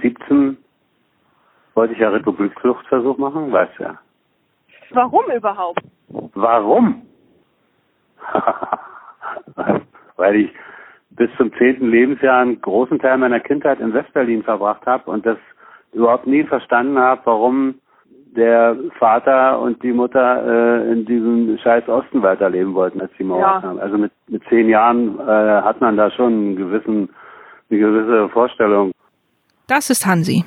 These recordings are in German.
17 wollte ich ja Republikfluchtversuch machen, weißt du ja. Warum überhaupt? Warum? Weil ich bis zum zehnten Lebensjahr einen großen Teil meiner Kindheit in Westberlin verbracht habe und das überhaupt nie verstanden habe, warum der Vater und die Mutter äh, in diesem scheiß Osten weiterleben wollten, als die Mauer Ja. kam. Also mit, mit zehn Jahren äh, hat man da schon einen gewissen, eine gewisse Vorstellung. Das ist Hansi.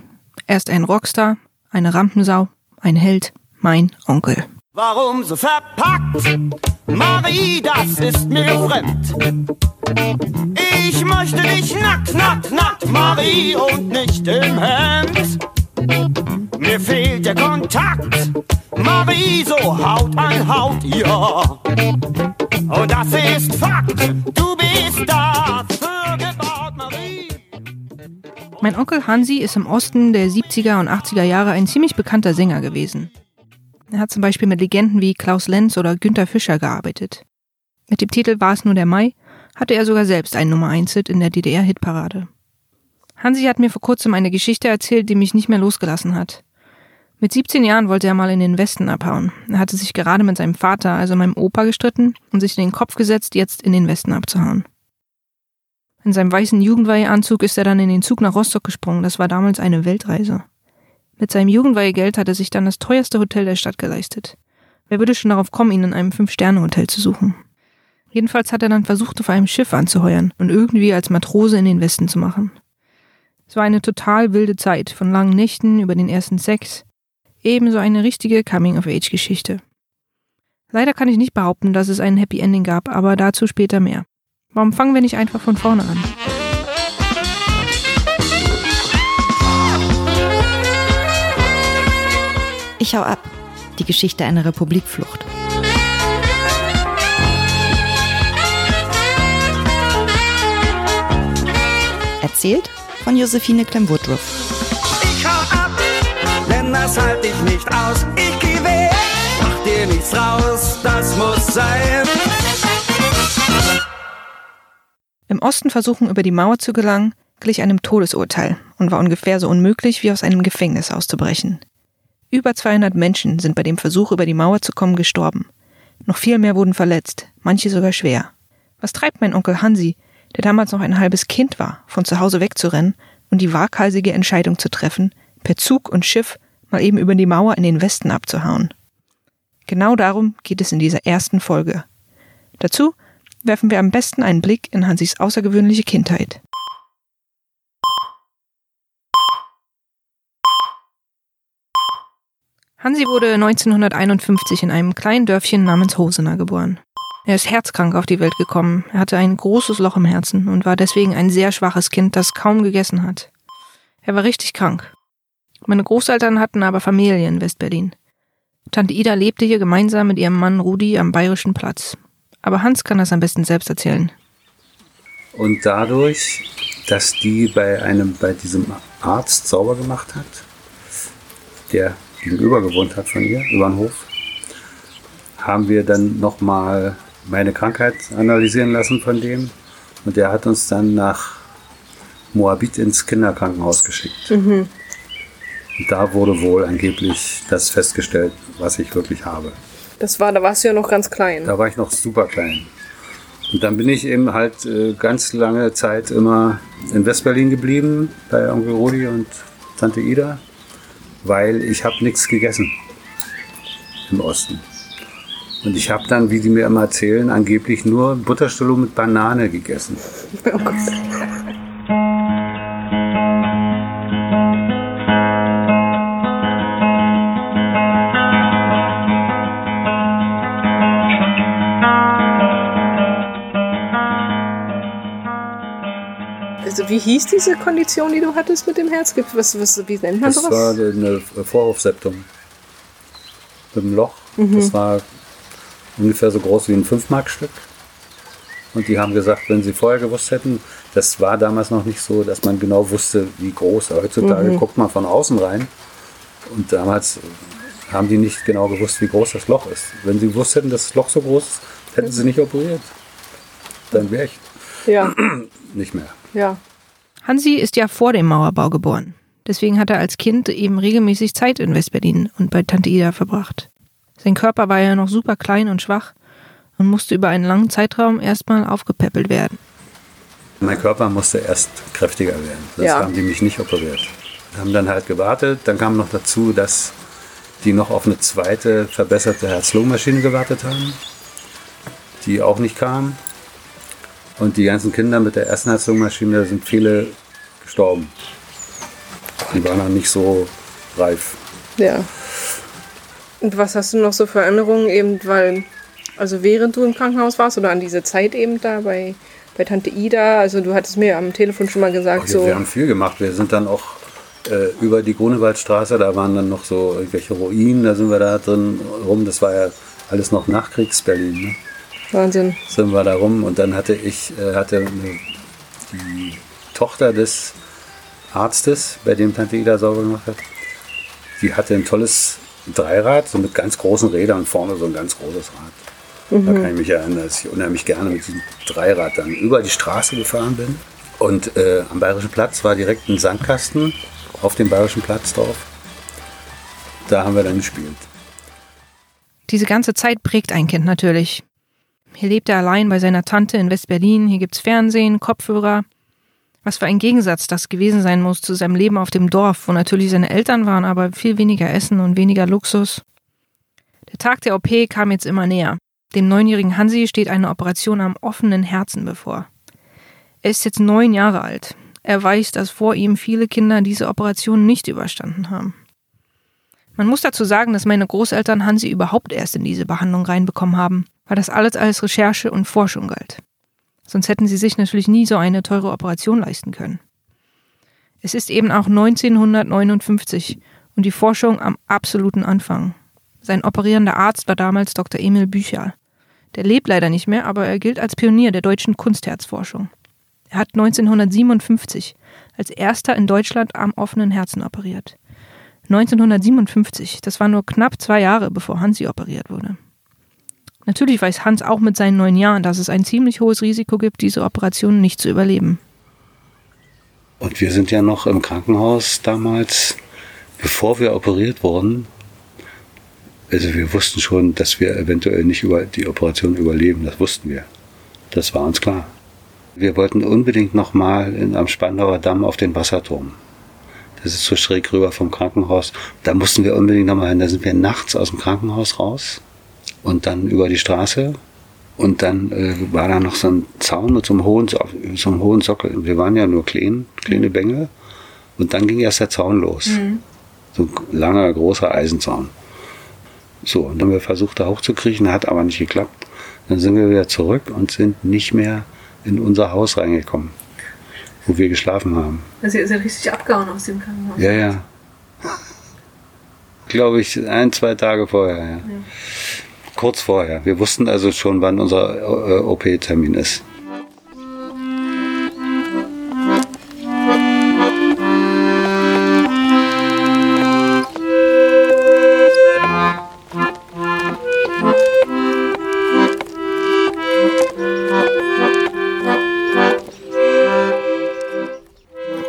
Er ist ein Rockstar, eine Rampensau, ein Held, mein Onkel. Warum so verpackt? Marie, das ist mir fremd. Ich möchte dich nackt, nackt, nackt, Marie, und nicht im Hemd. Mir fehlt der Kontakt, Marie, so Haut an Haut, ja. Und das ist Fakt, du bist Marie. Mein Onkel Hansi ist im Osten der 70er und 80er Jahre ein ziemlich bekannter Sänger gewesen. Er hat zum Beispiel mit Legenden wie Klaus Lenz oder Günter Fischer gearbeitet. Mit dem Titel War es nur der Mai hatte er sogar selbst einen Nummer 1 Hit in der DDR-Hitparade. Hansi hat mir vor kurzem eine Geschichte erzählt, die mich nicht mehr losgelassen hat. Mit 17 Jahren wollte er mal in den Westen abhauen. Er hatte sich gerade mit seinem Vater, also meinem Opa, gestritten und sich in den Kopf gesetzt, jetzt in den Westen abzuhauen. In seinem weißen Jugendweiheanzug ist er dann in den Zug nach Rostock gesprungen. Das war damals eine Weltreise. Mit seinem Jugendweihegeld hat er sich dann das teuerste Hotel der Stadt geleistet. Wer würde schon darauf kommen, ihn in einem Fünf-Sterne-Hotel zu suchen? Jedenfalls hat er dann versucht, auf einem Schiff anzuheuern und irgendwie als Matrose in den Westen zu machen. Es war eine total wilde Zeit, von langen Nächten über den ersten Sex. Ebenso eine richtige Coming-of-Age-Geschichte. Leider kann ich nicht behaupten, dass es ein Happy Ending gab, aber dazu später mehr. Warum fangen wir nicht einfach von vorne an? Ich hau ab. Die Geschichte einer Republikflucht. Erzählt von Josephine Clem-Woodruff. Ich hau ab, denn das halt ich nicht aus. Ich geh weg, mach dir nichts raus, das muss sein. Im Osten versuchen, über die Mauer zu gelangen, glich einem Todesurteil und war ungefähr so unmöglich, wie aus einem Gefängnis auszubrechen. Über 200 Menschen sind bei dem Versuch, über die Mauer zu kommen, gestorben. Noch viel mehr wurden verletzt, manche sogar schwer. Was treibt mein Onkel Hansi, der damals noch ein halbes Kind war, von zu Hause wegzurennen und die waghalsige Entscheidung zu treffen, per Zug und Schiff mal eben über die Mauer in den Westen abzuhauen? Genau darum geht es in dieser ersten Folge. Dazu werfen wir am besten einen Blick in Hansis außergewöhnliche Kindheit. Hansi wurde 1951 in einem kleinen Dörfchen namens Hosener geboren. Er ist herzkrank auf die Welt gekommen. Er hatte ein großes Loch im Herzen und war deswegen ein sehr schwaches Kind, das kaum gegessen hat. Er war richtig krank. Meine Großeltern hatten aber Familie in Westberlin. Tante Ida lebte hier gemeinsam mit ihrem Mann Rudi am Bayerischen Platz. Aber Hans kann das am besten selbst erzählen. Und dadurch, dass die bei einem, bei diesem Arzt sauber gemacht hat, der gegenüber gewohnt hat von ihr, über den Hof, haben wir dann nochmal meine Krankheit analysieren lassen von dem. Und der hat uns dann nach Moabit ins Kinderkrankenhaus geschickt. Und da wurde wohl angeblich das festgestellt, was ich wirklich habe. Das war, da warst du ja noch ganz klein. Da war ich noch super klein. Und dann bin ich eben halt äh, ganz lange Zeit immer in Westberlin geblieben, bei Onkel Rudi und Tante Ida, weil ich habe nichts gegessen im Osten. Und ich habe dann, wie die mir immer erzählen, angeblich nur Butterstulle mit Banane gegessen. Also wie hieß diese Kondition, die du hattest mit dem Herz? Was, was, wie nennt man Das war sowas? eine Vorhofseptum. Mit einem Loch. Das war ungefähr so groß wie ein Fünfmarkstück. Und die haben gesagt, wenn sie vorher gewusst hätten, das war damals noch nicht so, dass man genau wusste, wie groß. Heutzutage guckt man von außen rein. Und damals haben die nicht genau gewusst, wie groß das Loch ist. Wenn sie gewusst hätten, dass das Loch so groß ist, hätten sie nicht operiert. Dann wäre ich Ja, nicht mehr. ja. Hansi ist ja vor dem Mauerbau geboren. Deswegen hat er als Kind eben regelmäßig Zeit in Westberlin und bei Tante Ida verbracht. Sein Körper war ja noch super klein und schwach und musste über einen langen Zeitraum erstmal aufgepäppelt werden. Mein Körper musste erst kräftiger werden. Sonst Ja. haben die mich nicht operiert. Haben dann halt gewartet. Dann kam noch dazu, dass die noch auf eine zweite verbesserte Herz-Lungen-Maschine gewartet haben, die auch nicht kam. Und die ganzen Kinder mit der ersten Herz-Lungen-Maschine da sind viele gestorben. Die waren noch nicht so reif. Ja. Und was hast du noch so für Erinnerungen eben, weil, also während du im Krankenhaus warst oder an diese Zeit eben da bei, bei Tante Ida, also du hattest mir am Telefon schon mal gesagt, Wir, so, wir haben viel gemacht. Wir sind dann auch äh, über die Grunewaldstraße, da waren dann noch so irgendwelche Ruinen, da sind wir da drin rum. Das war ja alles noch Nachkriegs-Berlin. Ne? Wahnsinn. Sind wir da rum und dann hatte ich, äh, hatte eine, die Tochter des Arztes, bei dem Tante Ida sauber gemacht hat, die hatte ein tolles Dreirad, so mit ganz großen Rädern und vorne so ein ganz großes Rad. Da kann ich mich erinnern, dass ich unheimlich gerne mit diesem Dreirad dann über die Straße gefahren bin. Und äh, am Bayerischen Platz war direkt ein Sandkasten auf dem Bayerischen Platz drauf. Da haben wir dann gespielt. Diese ganze Zeit prägt ein Kind natürlich. Hier lebt er allein bei seiner Tante in West-Berlin, hier gibt's Fernsehen, Kopfhörer. Was für ein Gegensatz das gewesen sein muss zu seinem Leben auf dem Dorf, wo natürlich seine Eltern waren, aber viel weniger Essen und weniger Luxus. Der Tag der OP kam jetzt immer näher. Dem neunjährigen Hansi steht eine Operation am offenen Herzen bevor. Er ist jetzt neun Jahre alt. Er weiß, dass vor ihm viele Kinder diese Operation nicht überstanden haben. Man muss dazu sagen, dass meine Großeltern Hansi überhaupt erst in diese Behandlung reinbekommen haben, weil das alles als Recherche und Forschung galt. Sonst hätten sie sich natürlich nie so eine teure Operation leisten können. Es ist eben auch 1959 und die Forschung am absoluten Anfang. Sein operierender Arzt war damals Dr. Emil Büchal. Der lebt leider nicht mehr, aber er gilt als Pionier der deutschen Kunstherzforschung. Er hat 1957 als erster in Deutschland am offenen Herzen operiert. 1957, das war nur knapp zwei Jahre, bevor Hansi operiert wurde. Natürlich weiß Hans auch mit seinen neun Jahren, dass es ein ziemlich hohes Risiko gibt, diese Operation nicht zu überleben. Und wir sind ja noch im Krankenhaus damals, bevor wir operiert wurden. Also wir wussten schon, dass wir eventuell nicht über die Operation überleben. Das wussten wir. Das war uns klar. Wir wollten unbedingt nochmal am Spandauer Damm auf den Wasserturm. Das ist so schräg rüber vom Krankenhaus. Da mussten wir unbedingt nochmal hin. Da sind wir nachts aus dem Krankenhaus raus und dann über die Straße. Und dann äh, war da noch so ein Zaun mit so einem hohen, So- einem hohen Sockel. Wir waren ja nur klein, kleine Bengel. Und dann ging erst der Zaun los. So ein langer, großer Eisenzaun. So, und dann haben wir versucht, da hochzukriechen, hat aber nicht geklappt. Dann sind wir wieder zurück und sind nicht mehr in unser Haus reingekommen, wo wir geschlafen haben. Also ihr seid richtig abgehauen aus dem Krankenhaus. Ja, ja. Glaube ich, ein, zwei Tage vorher, ja. Kurz vorher. Wir wussten also schon, wann unser äh, OP-Termin ist.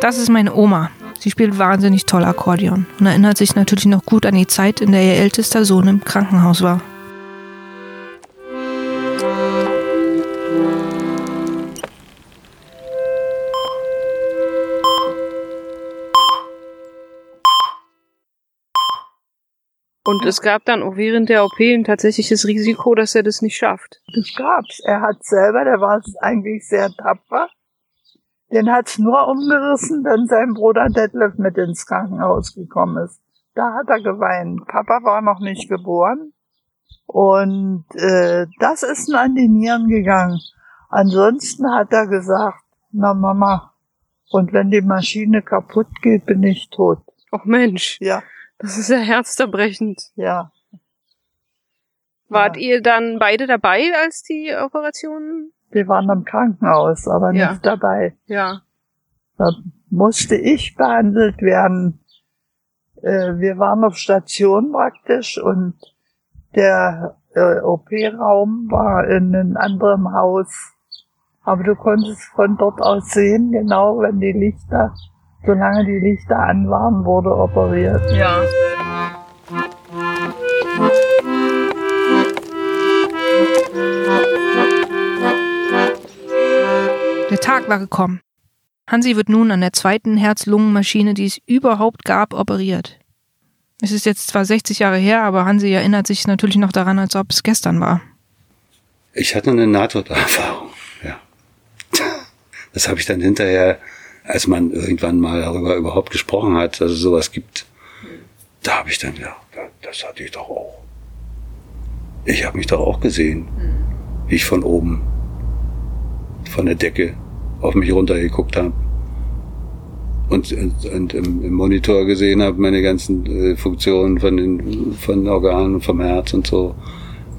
Das ist meine Oma. Sie spielt wahnsinnig toll Akkordeon und erinnert sich natürlich noch gut an die Zeit, in der ihr ältester Sohn im Krankenhaus war. Und es gab dann auch während der OP ein tatsächliches Risiko, dass er das nicht schafft. Das gab's. Er hat selber, der war eigentlich sehr tapfer. Den hat's nur umgerissen, wenn sein Bruder Detlef mit ins Krankenhaus gekommen ist. Da hat er geweint. Papa war noch nicht geboren. Und äh, das ist ihm an die Nieren gegangen. Ansonsten hat er gesagt, na Mama, und wenn die Maschine kaputt geht, bin ich tot. Oh Mensch, Ja, das ist ja herzerbrechend. ja. Wart Ja. ihr dann beide dabei, als die Operation? Wir waren im Krankenhaus, aber Ja. nicht dabei. Ja. Da musste ich behandelt werden. Äh, wir waren auf Station praktisch und der äh, OP-Raum war in einem anderen Haus. Aber du konntest von dort aus sehen, genau wenn die Lichter Solange die Lichter an waren, wurde operiert. Ja. Der Tag war gekommen. Hansi wird nun an der zweiten Herz-Lungen-Maschine, die es überhaupt gab, operiert. Es ist jetzt zwar 60 Jahre her, aber Hansi erinnert sich natürlich noch daran, als ob es gestern war. Ich hatte eine Nahtoderfahrung, ja. Das habe ich dann hinterher, als man irgendwann mal darüber überhaupt gesprochen hat, dass es sowas gibt, da habe ich dann gedacht, ja, das hatte ich doch auch. Ich habe mich doch auch gesehen, wie ich von oben, von der Decke auf mich runtergeguckt habe und, und, und im, im Monitor gesehen habe, meine ganzen äh, Funktionen von den von Organen, vom Herz und so,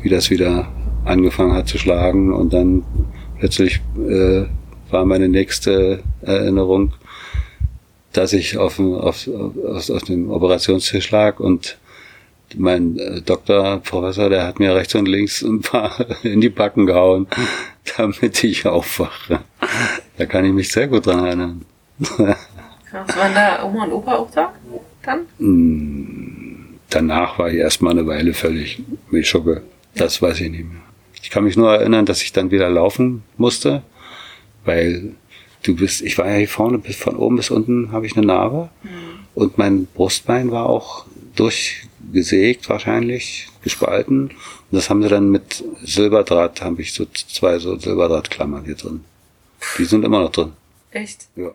wie das wieder angefangen hat zu schlagen und dann plötzlich äh, war meine nächste Erinnerung, dass ich auf, auf, auf, auf dem Operationstisch lag und mein äh, Doktor, Professor, der hat mir rechts und links ein paar in die Backen gehauen, damit ich aufwache. Da kann ich mich sehr gut dran erinnern. Krass, waren da Oma und Opa auch da? Dann? Mm, Danach war ich erstmal eine Weile völlig Milchschuppe. Das weiß ich nicht mehr. Ich kann mich nur erinnern, dass ich dann wieder laufen musste, weil du bist, ich war ja hier vorne bis von oben bis unten habe ich eine Narbe und mein Brustbein war auch durchgesägt wahrscheinlich, gespalten. Und das haben sie dann mit Silberdraht, habe ich so zwei so Silberdrahtklammern hier drin. Die sind immer noch drin. Echt? Ja.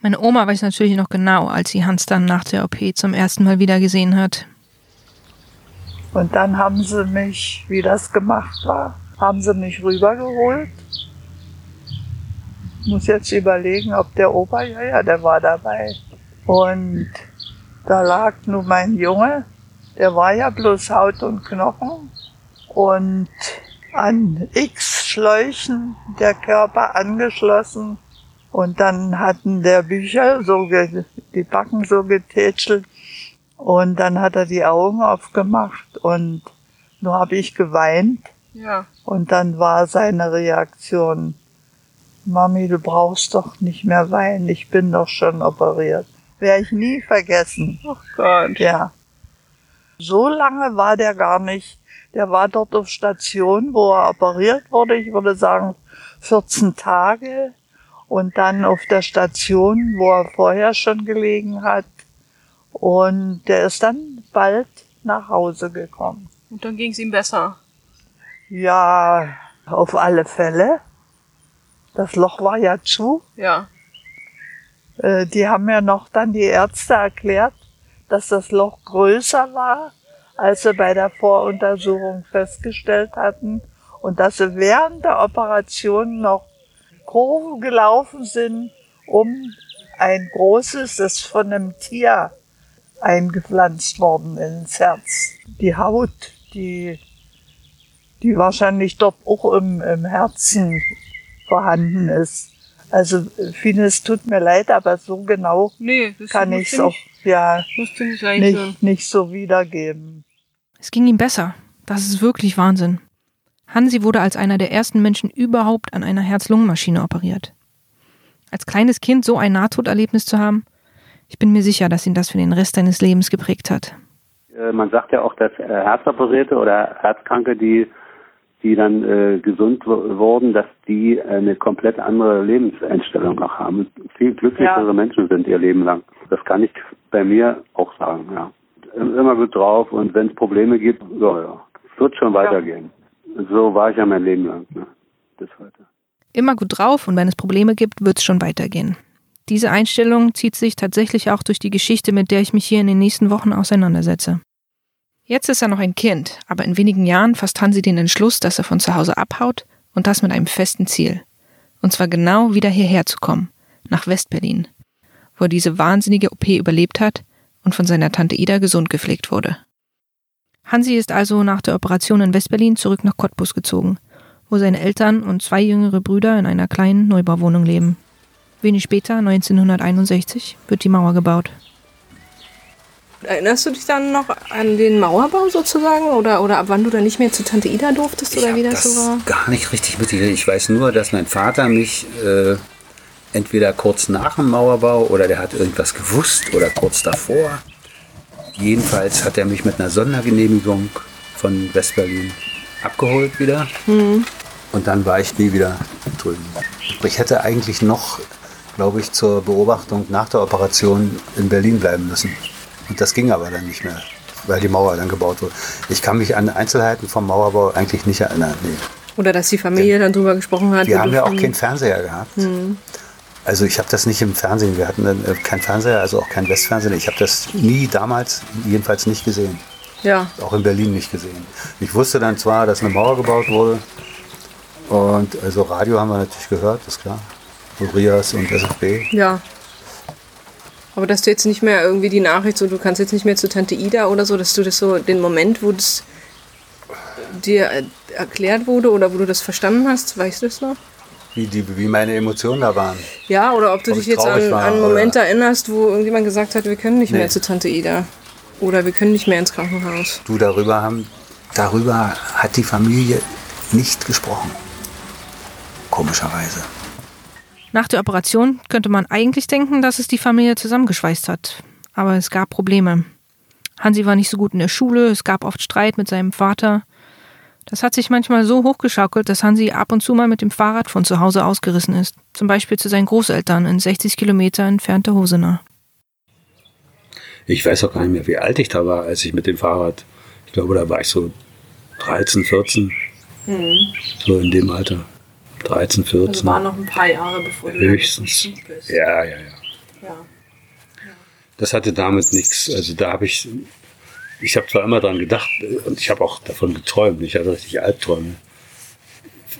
Meine Oma weiß natürlich noch genau, als sie Hans dann nach der OP zum ersten Mal wieder gesehen hat. Und dann haben sie mich, wie das gemacht war, haben sie mich rübergeholt. Muss jetzt überlegen, ob der Opa, ja, ja, der war dabei. Und da lag nur mein Junge, der war ja bloß Haut und Knochen. Und an x Schläuchen der Körper angeschlossen. Und dann hatten der Bücher so die Backen so getätschelt. Und dann hat er die Augen aufgemacht und nur habe ich geweint. Ja. Und dann war seine Reaktion, Mami, du brauchst doch nicht mehr weinen, ich bin doch schon operiert. Werde ich nie vergessen. Oh Gott. Ja. So lange war der gar nicht. Der war dort auf Station, wo er operiert wurde. Ich würde sagen 14 Tage. Und dann auf der Station, wo er vorher schon gelegen hat. Und der ist dann bald nach Hause gekommen. Und dann ging es ihm besser. Ja, auf alle Fälle. Das Loch war ja zu. Ja. Äh, Die haben ja noch dann die Ärzte erklärt, dass das Loch größer war, als sie bei der Voruntersuchung festgestellt hatten und dass sie während der Operation noch Kurven gelaufen sind, um ein großes, das von einem Tier eingepflanzt worden ins Herz. Die Haut, die, die wahrscheinlich dort auch im, im Herzen vorhanden ist. Also vieles tut mir leid, aber so genau Nee, das kann ich es auch ja nicht nicht, nicht so wiedergeben. Es ging ihm besser. Das ist wirklich Wahnsinn. Hansi wurde als einer der ersten Menschen überhaupt an einer Herz-Lungen-Maschine operiert. Als kleines Kind so ein Nahtoderlebnis zu haben, ich bin mir sicher, dass ihn das für den Rest seines Lebens geprägt hat. Äh, Man sagt ja auch, dass äh, Herzoperierte oder Herzkranke, die, die dann äh, gesund wurden, dass die eine komplett andere Lebenseinstellung auch haben. Viel glücklichere Ja. Menschen sind ihr Leben lang. Das kann ich bei mir auch sagen, ja. Immer gut drauf und wenn es Probleme gibt, so, ja, es wird schon weitergehen. So war ich ja mein Leben lang, ne, bis heute. Immer gut drauf und wenn es Probleme gibt, wird es schon weitergehen. Diese Einstellung zieht sich tatsächlich auch durch die Geschichte, mit der ich mich hier in den nächsten Wochen auseinandersetze. Jetzt ist er noch ein Kind, aber in wenigen Jahren fasst Hansi den Entschluss, dass er von zu Hause abhaut und das mit einem festen Ziel. Und zwar genau wieder hierher zu kommen, nach Westberlin, wo er diese wahnsinnige OP überlebt hat und von seiner Tante Ida gesund gepflegt wurde. Hansi ist also nach der Operation in Westberlin zurück nach Cottbus gezogen, wo seine Eltern und zwei jüngere Brüder in einer kleinen Neubauwohnung leben. Wenig später, 1961, wird die Mauer gebaut. Erinnerst du dich dann noch an den Mauerbau sozusagen? Oder, oder ab wann du dann nicht mehr zu Tante Ida durftest? Ich Oder wie das, das so war? gar nicht richtig mitgekriegt. Ich weiß nur, dass mein Vater mich äh, entweder kurz nach dem Mauerbau oder der hat irgendwas gewusst oder kurz davor. Jedenfalls hat er mich mit einer Sondergenehmigung von Westberlin abgeholt wieder. Und dann war ich nie wieder drüben. Ich hätte eigentlich noch, glaube ich, zur Beobachtung nach der Operation in Berlin bleiben müssen. Und das ging aber dann nicht mehr, weil die Mauer dann gebaut wurde. Ich kann mich an Einzelheiten vom Mauerbau eigentlich nicht erinnern. Nee. Oder dass die Familie dann drüber gesprochen hat. Wir haben ja auch keinen Fernseher gehabt. Also ich habe das nicht im Fernsehen. Wir hatten dann, äh, keinen Fernseher, also auch kein Westfernsehen. Ich habe das nie damals, jedenfalls nicht gesehen. Ja, Auch in Berlin nicht gesehen. Ich wusste dann zwar, dass eine Mauer gebaut wurde. Und also Radio haben wir natürlich gehört, ist klar. Urias und SFB. ja. Aber dass du jetzt nicht mehr irgendwie die Nachricht, so du kannst jetzt nicht mehr zu Tante Ida oder so, dass du das so, den Moment, wo das dir äh, erklärt wurde oder wo du das verstanden hast, weißt du das noch? Wie, die, wie meine Emotionen da waren. Ja, oder ob du Ob dich ich jetzt an, war, an einen oder- Moment erinnerst, wo irgendjemand gesagt hat, wir können nicht Nee. mehr zu Tante Ida. Oder wir können nicht mehr ins Krankenhaus. Du, darüber haben, darüber hat die Familie nicht gesprochen. Komischerweise. Nach der Operation könnte man eigentlich denken, dass es die Familie zusammengeschweißt hat. Aber es gab Probleme. Hansi war nicht so gut in der Schule, es gab oft Streit mit seinem Vater. Das hat sich manchmal so hochgeschaukelt, dass Hansi ab und zu mal mit dem Fahrrad von zu Hause ausgerissen ist. Zum Beispiel zu seinen Großeltern in 60 Kilometer entfernte Hosenau. Ich weiß auch gar nicht mehr, wie alt ich da war, als ich mit dem Fahrrad. Ich glaube, da war ich so 13, 14. So in dem Alter. 13, 14. noch ein paar Jahre bevor Höchstens. bist. Ja, ja, ja. Ja. Das hatte damit nichts. Also da habe ich, ich habe zwar immer dran gedacht äh, und ich habe auch davon geträumt. Ich hatte richtig Albträume,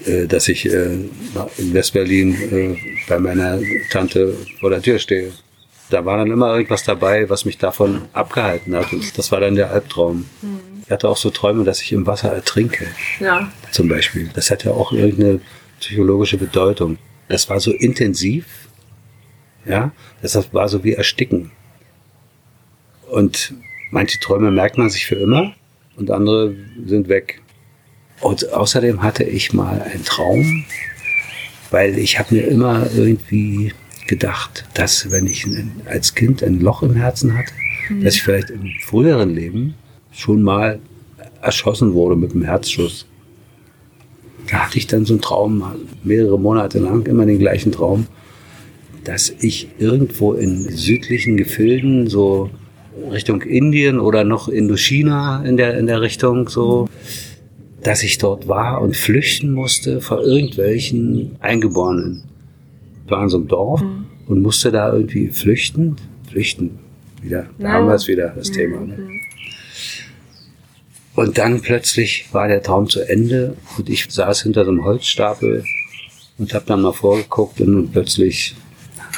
äh, dass ich äh, in Westberlin bei meiner Tante vor der Tür stehe. Da war dann immer irgendwas dabei, was mich davon abgehalten hat. Und das war dann der Albtraum. Ich hatte auch so Träume, dass ich im Wasser ertrinke Ja. zum Beispiel. Das hat ja auch irgendeine psychologische Bedeutung. Das war so intensiv, ja, das war so wie Ersticken. Und manche Träume merkt man sich für immer und andere sind weg. Und außerdem hatte ich mal einen Traum, weil ich habe mir immer irgendwie gedacht, dass wenn ich als Kind ein Loch im Herzen hatte, dass ich vielleicht im früheren Leben schon mal erschossen wurde mit einem Herzschuss. Da hatte ich dann so einen Traum, mehrere Monate lang, immer den gleichen Traum, dass ich irgendwo in südlichen Gefilden, so Richtung Indien oder noch Indochina in der, in der Richtung, so, dass ich dort war und flüchten musste vor irgendwelchen Eingeborenen. Ich war in so einem Dorf und musste da irgendwie flüchten. Flüchten, wieder, da haben wir es wieder, das Thema. Ne? Und dann plötzlich war der Traum zu Ende und ich saß hinter so einem Holzstapel und habe dann mal vorgeguckt und plötzlich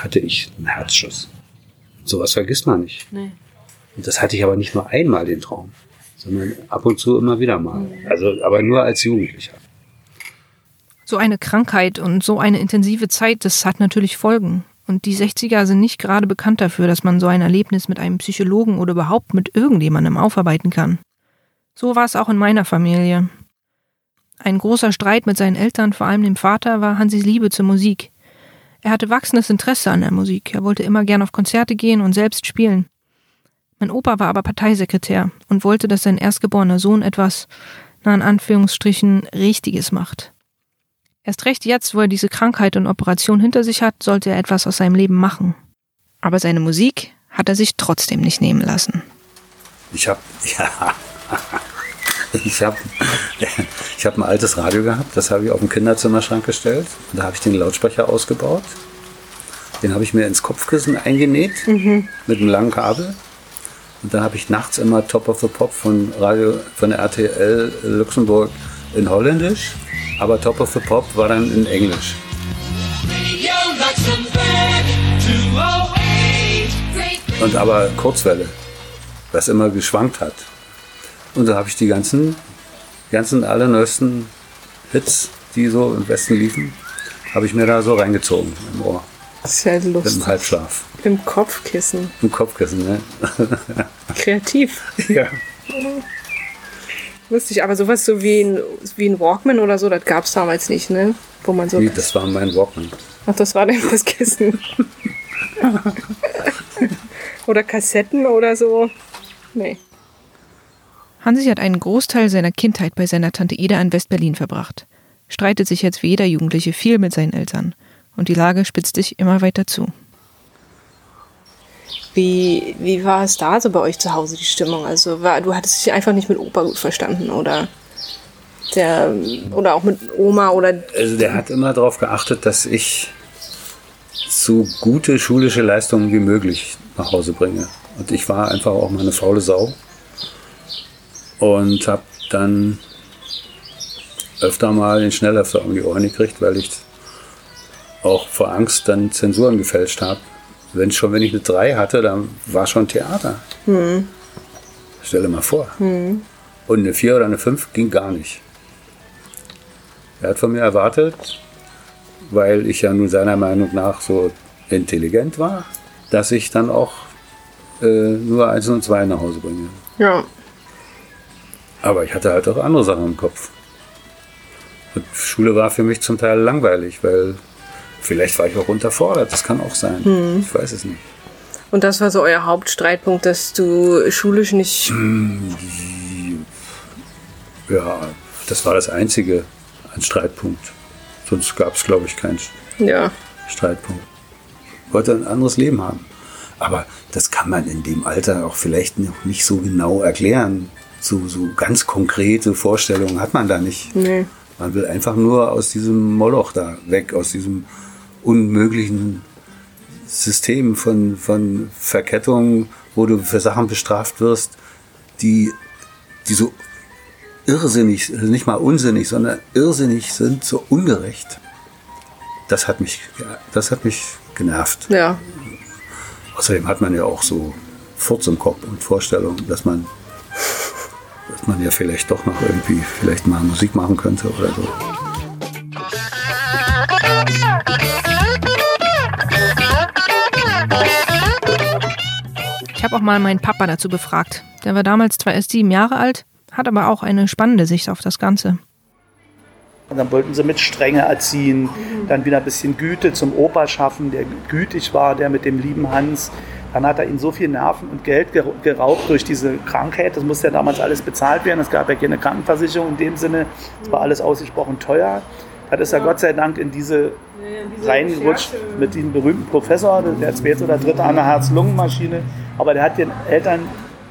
hatte ich einen Herzschuss. Sowas vergisst man nicht. Nee. Und das hatte ich aber nicht nur einmal den Traum, sondern ab und zu immer wieder mal. Also, aber nur als Jugendlicher. So eine Krankheit und so eine intensive Zeit, das hat natürlich Folgen. Und die 60er sind nicht gerade bekannt dafür, dass man so ein Erlebnis mit einem Psychologen oder überhaupt mit irgendjemandem aufarbeiten kann. So war es auch in meiner Familie. Ein großer Streit mit seinen Eltern, vor allem dem Vater, war Hansis Liebe zur Musik. Er hatte wachsendes Interesse an der Musik. Er wollte immer gern auf Konzerte gehen und selbst spielen. Mein Opa war aber Parteisekretär und wollte, dass sein erstgeborener Sohn etwas, na in Anführungsstrichen, Richtiges macht. Erst recht jetzt, wo er diese Krankheit und Operation hinter sich hat, sollte er etwas aus seinem Leben machen. Aber seine Musik hat er sich trotzdem nicht nehmen lassen. Ich habe ja, ich habe ich hab ein altes Radio gehabt, das habe ich auf den Kinderzimmerschrank gestellt. Da habe ich den Lautsprecher ausgebaut. Den habe ich mir ins Kopfkissen eingenäht mit einem langen Kabel. Und dann habe ich nachts immer Top of the Pop von Radio von der RTL Luxemburg in Holländisch, aber Top of the Pop war dann in Englisch. Und aber Kurzwelle, was immer geschwankt hat. Und da habe ich die ganzen, ganzen allerneuesten Hits, die so im Westen liefen, habe ich mir da so reingezogen im Ohr, Sehr im lustig. Halbschlaf, Im Kopfkissen. im Kopfkissen. Ne? Kreativ. ja. Lustig, aber sowas so wie ein, wie ein Walkman oder so, das gab es damals nicht, ne? Wo man so. Wie, das war mein Walkman. Ach, das war denn das Kissen. oder Kassetten oder so. Nee. Hansi hat einen Großteil seiner Kindheit bei seiner Tante Ida in Westberlin verbracht, streitet sich jetzt wie jeder Jugendliche viel mit seinen Eltern und die Lage spitzt sich immer weiter zu. Wie, wie war es da so bei euch zu Hause, die Stimmung? Also war, du hattest dich einfach nicht mit Opa gut verstanden oder der oder auch mit Oma oder Also der hat immer darauf geachtet, dass ich so gute schulische Leistungen wie möglich nach Hause bringe. Und ich war einfach auch mal eine faule Sau und habe dann öfter mal den Schnellöfter um die Ohren gekriegt, weil ich auch vor Angst dann Zensuren gefälscht habe. Wenn schon, wenn ich eine 3 hatte, dann war schon Theater. Stell dir mal vor. Und eine 4 oder eine 5 ging gar nicht. Er hat von mir erwartet, weil ich ja nun seiner Meinung nach so intelligent war, dass ich dann auch äh, nur 1 und 2 nach Hause bringe. ja. Aber ich hatte halt auch andere Sachen im Kopf. Und Schule war für mich zum Teil langweilig, weil vielleicht war ich auch unterfordert. Das kann auch sein. Ich weiß es nicht. Und das war so euer Hauptstreitpunkt, dass du schulisch nicht. Ja, das war das Einzige ein Streitpunkt. Sonst gab es, glaube ich, keinen Ja. Streitpunkt. Ich wollte ein anderes Leben haben. Aber das kann man in dem Alter auch vielleicht noch nicht so genau erklären. So, so ganz konkrete Vorstellungen hat man da nicht. Nee. Man will einfach nur aus diesem Moloch da weg, aus diesem unmöglichen System von, von Verkettung, wo du für Sachen bestraft wirst, die, die so irrsinnig, also nicht mal unsinnig, sondern irrsinnig sind, so ungerecht. Das hat mich, das hat mich genervt. Ja. Außerdem hat man ja auch so Furz im Kopf und Vorstellungen, dass man, dass man ja vielleicht doch noch irgendwie vielleicht mal Musik machen könnte oder so. Ich habe auch mal meinen Papa dazu befragt. Der war damals zwar erst sieben Jahre alt, hat aber auch eine spannende Sicht auf das Ganze. Und dann wollten sie mit Strenge erziehen, dann wieder ein bisschen Güte zum Opa schaffen, der gütig war, der mit dem lieben Hans. Dann hat er ihnen so viel Nerven und Geld ger- geraubt durch diese Krankheit. Das musste ja damals alles bezahlt werden. Es gab ja keine Krankenversicherung in dem Sinne. Es war alles ausgesprochen teuer. Da ist er Gott sei Dank in diese reingerutscht mit diesem berühmten Professor, der zweite oder dritte an der Herz-Lungen-Maschine. Aber der hat den Eltern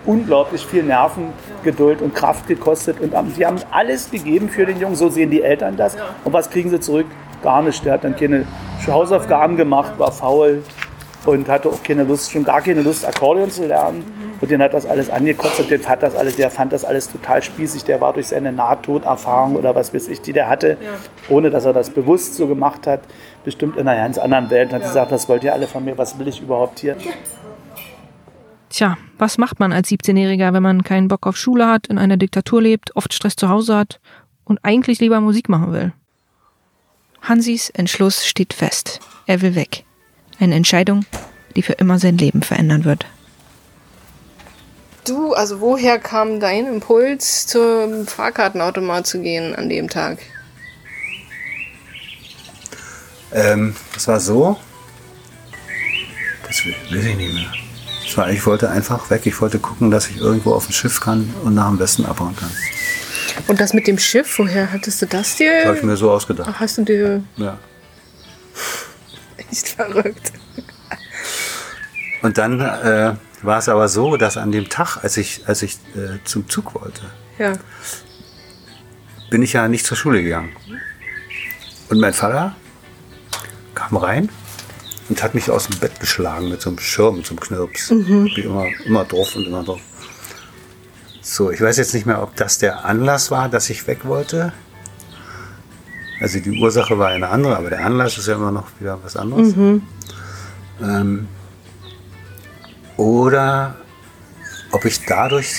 unglaublich viel Nerven, Geduld und Kraft gekostet. Und die haben alles gegeben für den Jungen. So sehen die Eltern das. Und was kriegen sie zurück? Gar nichts. Der hat dann keine Hausaufgaben gemacht, war faul und hatte auch keine Lust, schon gar keine Lust, Akkordeon zu lernen. Und den hat das alles angekotzt und der fand das alles, der fand das alles total spießig. Der war durch seine Nahtoderfahrung oder was weiß ich, die der hatte, ohne dass er das bewusst so gemacht hat, bestimmt in einer ganz anderen Welt. Und hat gesagt, was wollt ihr alle von mir, was will ich überhaupt hier? Tja, was macht man als 17-Jähriger, wenn man keinen Bock auf Schule hat, in einer Diktatur lebt, oft Stress zu Hause hat und eigentlich lieber Musik machen will? Hansis Entschluss steht fest. Er will weg. Eine Entscheidung, die für immer sein Leben verändern wird. Du, also woher kam dein Impuls, zum Fahrkartenautomat zu gehen an dem Tag? Ähm, das war so. Das will, ich nicht mehr. Das war, ich wollte einfach weg. Ich wollte gucken, dass ich irgendwo auf dem Schiff kann und nach dem Westen abhauen kann. Und das mit dem Schiff, woher hattest du das Das habe ich dir? mir so ausgedacht. Ach, hast du dir Ja. Echt verrückt? Und dann äh, war es aber so, dass an dem Tag, als ich, als ich äh, zum Zug wollte, Ja. bin ich ja nicht zur Schule gegangen. Und mein Vater kam rein und hat mich aus dem Bett geschlagen mit so einem Schirm zum Knirps. Wie immer, immer drauf und immer drauf. So, ich weiß jetzt nicht mehr, ob das der Anlass war, dass ich weg wollte. Also die Ursache war eine andere, aber der Anlass ist ja immer noch wieder was anderes. Ähm, oder ob ich dadurch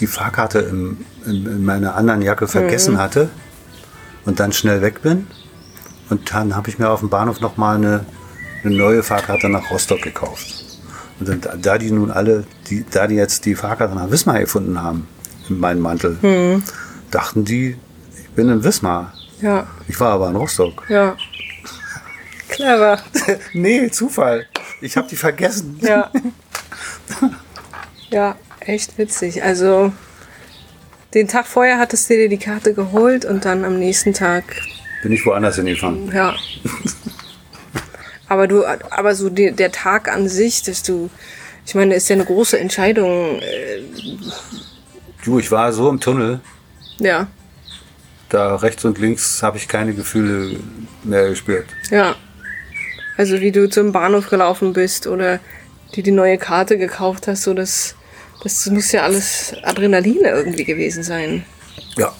die Fahrkarte im, in, in meiner anderen Jacke vergessen hatte und dann schnell weg bin. Und dann habe ich mir auf dem Bahnhof nochmal eine, eine neue Fahrkarte nach Rostock gekauft. Und dann, da die nun alle, die, da die jetzt die Fahrkarte nach Wismar gefunden haben, in meinem Mantel, dachten die, ich bin in Wismar. Ja, Ich war aber in Rostock. ja. Clever. nee, Zufall. Ich habe die vergessen. Ja. Ja, echt witzig. Also, den Tag vorher hattest du dir die Karte geholt und dann am nächsten Tag, Bin ich woanders hingefahren. ja. Aber du, aber so die, der Tag an sich, dass du, ich meine, ist ja eine große Entscheidung. äh, Du, ich war so im Tunnel. Ja, Da rechts und links habe ich keine Gefühle mehr gespürt. ja. Also wie du zum Bahnhof gelaufen bist oder dir die neue Karte gekauft hast, so das, das muss ja alles Adrenalin irgendwie gewesen sein. Ja,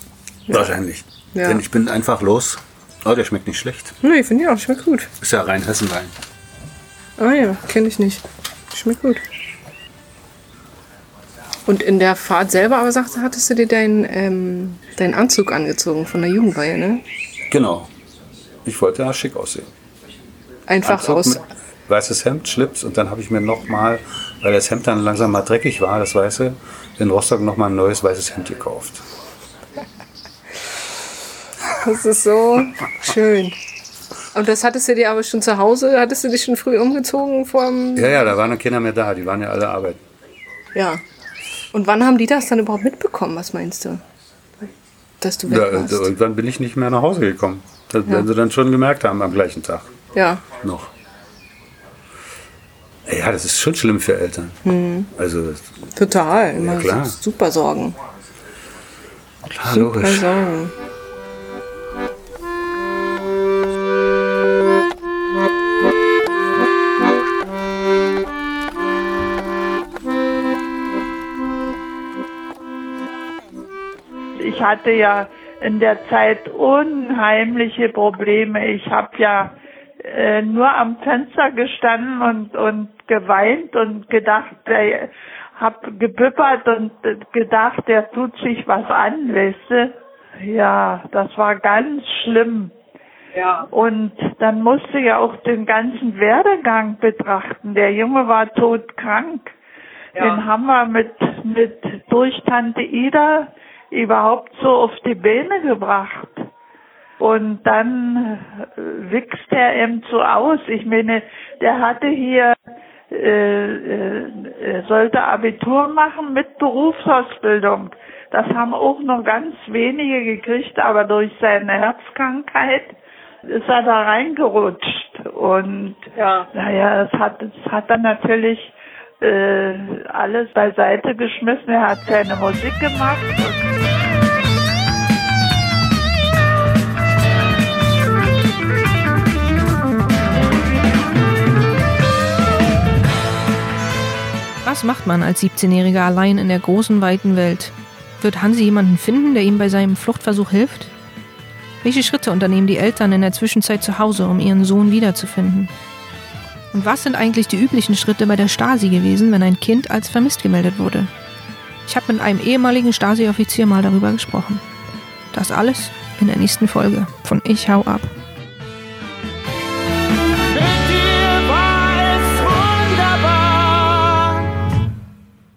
wahrscheinlich. Ja. Denn ich bin einfach los. Oh, der schmeckt nicht schlecht. Nee, finde ich auch, schmeckt gut. Ist ja rein Hessenwein. Ah ja, kenne ich nicht. Schmeckt gut. Und in der Fahrt selber aber sagte, hattest du dir deinen ähm, deinen Anzug angezogen von der Jugendweihe, ne? Genau. Ich wollte ja schick aussehen. Einfach Anzug aus. weißes Hemd, Schlips und dann habe ich mir nochmal, weil das Hemd dann langsam mal dreckig war, das weiße, in Rostock nochmal ein neues weißes Hemd gekauft. Das ist so schön. Und das hattest du dir aber schon zu Hause, hattest du dich schon früh umgezogen vorm. Ja, ja, da waren dann Kinder mehr da, die waren ja alle arbeiten. Ja. Und wann haben die das dann überhaupt mitbekommen, was meinst du? Dass du weg Ja, warst. irgendwann bin ich nicht mehr nach Hause gekommen. Das werden sie dann schon gemerkt haben am gleichen Tag Ja. noch. Ja, das ist schon schlimm für Eltern. Hm. Also, Total. Immer klar. Super Sorgen. klar, Super logisch. Sorgen. Hatte ja in der Zeit unheimliche Probleme. Ich habe ja äh, nur am Fenster gestanden und, und geweint und gedacht, äh, hab gebüppert und äh, gedacht, der tut sich was an, weißt du? Ja, das war ganz schlimm. Ja. Und dann musste ja auch den ganzen Werdegang betrachten. Der Junge war todkrank. Den haben wir mit, mit durch Tante Ida überhaupt so auf die Beine gebracht. Und dann äh, wächst er eben so aus. Ich meine, der hatte hier, äh, äh, er sollte Abitur machen mit Berufsausbildung. Das haben auch noch ganz wenige gekriegt, aber durch seine Herzkrankheit ist er da reingerutscht. Und Ja. naja, es hat, es hat dann natürlich äh, alles beiseite geschmissen. Er hat seine Musik gemacht. Was macht man als 17-Jähriger allein in der großen, weiten Welt? Wird Hansi jemanden finden, der ihm bei seinem Fluchtversuch hilft? Welche Schritte unternehmen die Eltern in der Zwischenzeit zu Hause, um ihren Sohn wiederzufinden? Und was sind eigentlich die üblichen Schritte bei der Stasi gewesen, wenn ein Kind als vermisst gemeldet wurde? Ich habe mit einem ehemaligen Stasi-Offizier mal darüber gesprochen. Das alles in der nächsten Folge von Ich hau ab.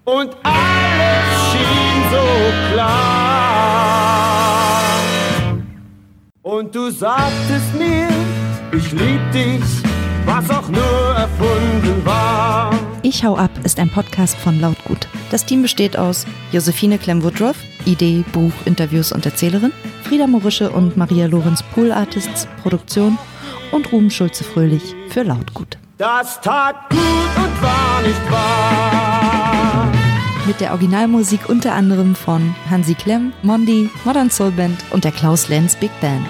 Und alles schien so klar. Und du sagtest mir, ich lieb dich, was auch nur erfunden war. Ich hau ab ist ein Podcast von Lautgut. Das Team besteht aus Josephine Clem-Woodruff, Idee, Buch, Interviews und Erzählerin, Frieda Morische und Maria Lorenz Pool Artists, Produktion und Ruben Schulze-Fröhlich für Lautgut. Das tat gut und war nicht wahr. Mit der Originalmusik unter anderem von Hansi Klemm, Mondi, Modern Soul Band und der Klaus Lenz Big Band.